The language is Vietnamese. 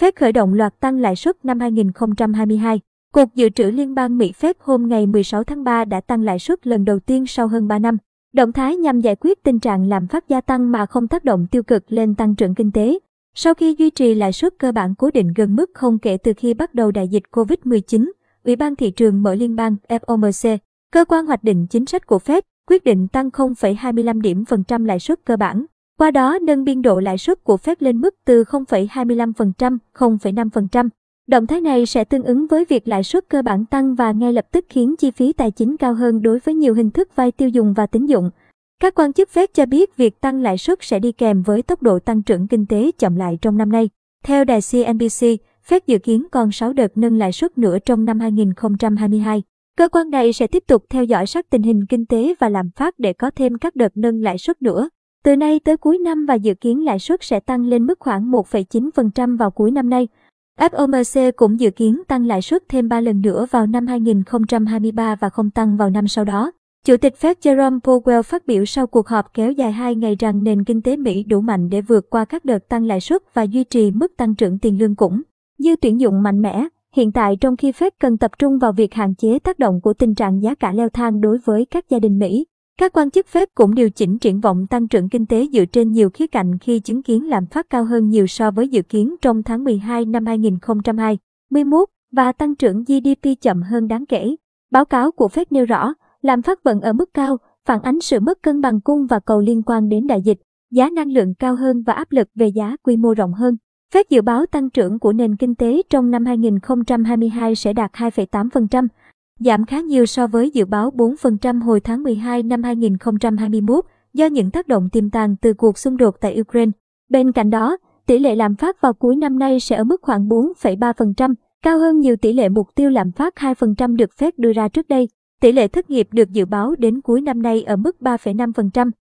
Fed khởi động loạt tăng lãi suất năm 2022. Cục Dự trữ Liên bang Mỹ Fed hôm ngày 16 tháng 3 đã tăng lãi suất lần đầu tiên sau hơn 3 năm. Động thái nhằm giải quyết tình trạng lạm phát gia tăng mà không tác động tiêu cực lên tăng trưởng kinh tế. Sau khi duy trì lãi suất cơ bản cố định gần mức không kể từ khi bắt đầu đại dịch COVID-19, Ủy ban thị trường mở liên bang FOMC, cơ quan hoạch định chính sách của Fed, quyết định tăng 0,25 điểm phần trăm lãi suất cơ bản. Qua đó nâng biên độ lãi suất của Fed lên mức từ 0,25%, 0,5%. Động thái này sẽ tương ứng với việc lãi suất cơ bản tăng và ngay lập tức khiến chi phí tài chính cao hơn đối với nhiều hình thức vay tiêu dùng và tín dụng. Các quan chức Fed cho biết việc tăng lãi suất sẽ đi kèm với tốc độ tăng trưởng kinh tế chậm lại trong năm nay. Theo đài CNBC, Fed dự kiến còn 6 đợt nâng lãi suất nữa trong năm 2022. Cơ quan này sẽ tiếp tục theo dõi sát tình hình kinh tế và lạm phát để có thêm các đợt nâng lãi suất nữa. Từ nay tới cuối năm và dự kiến lãi suất sẽ tăng lên mức khoảng 1,9% vào cuối năm nay. FOMC cũng dự kiến tăng lãi suất thêm 3 lần nữa vào năm 2023 và không tăng vào năm sau đó. Chủ tịch Fed Jerome Powell phát biểu sau cuộc họp kéo dài 2 ngày rằng nền kinh tế Mỹ đủ mạnh để vượt qua các đợt tăng lãi suất và duy trì mức tăng trưởng tiền lương cũng như tuyển dụng mạnh mẽ. Hiện tại trong khi Fed cần tập trung vào việc hạn chế tác động của tình trạng giá cả leo thang đối với các gia đình Mỹ, các quan chức Fed cũng điều chỉnh triển vọng tăng trưởng kinh tế dựa trên nhiều khía cạnh khi chứng kiến lạm phát cao hơn nhiều so với dự kiến trong tháng 12 năm 2021 và tăng trưởng GDP chậm hơn đáng kể. Báo cáo của Fed nêu rõ, lạm phát vẫn ở mức cao, phản ánh sự mất cân bằng cung và cầu liên quan đến đại dịch, giá năng lượng cao hơn và áp lực về giá quy mô rộng hơn. Fed dự báo tăng trưởng của nền kinh tế trong năm 2022 sẽ đạt 2,8%, giảm khá nhiều so với dự báo 4% hồi tháng 12 năm 2021 do những tác động tiềm tàng từ cuộc xung đột tại Ukraine. Bên cạnh đó, tỷ lệ lạm phát vào cuối năm nay sẽ ở mức khoảng 4,3%, cao hơn nhiều tỷ lệ mục tiêu lạm phát 2% được phép đưa ra trước đây. Tỷ lệ thất nghiệp được dự báo đến cuối năm nay ở mức 3,5%.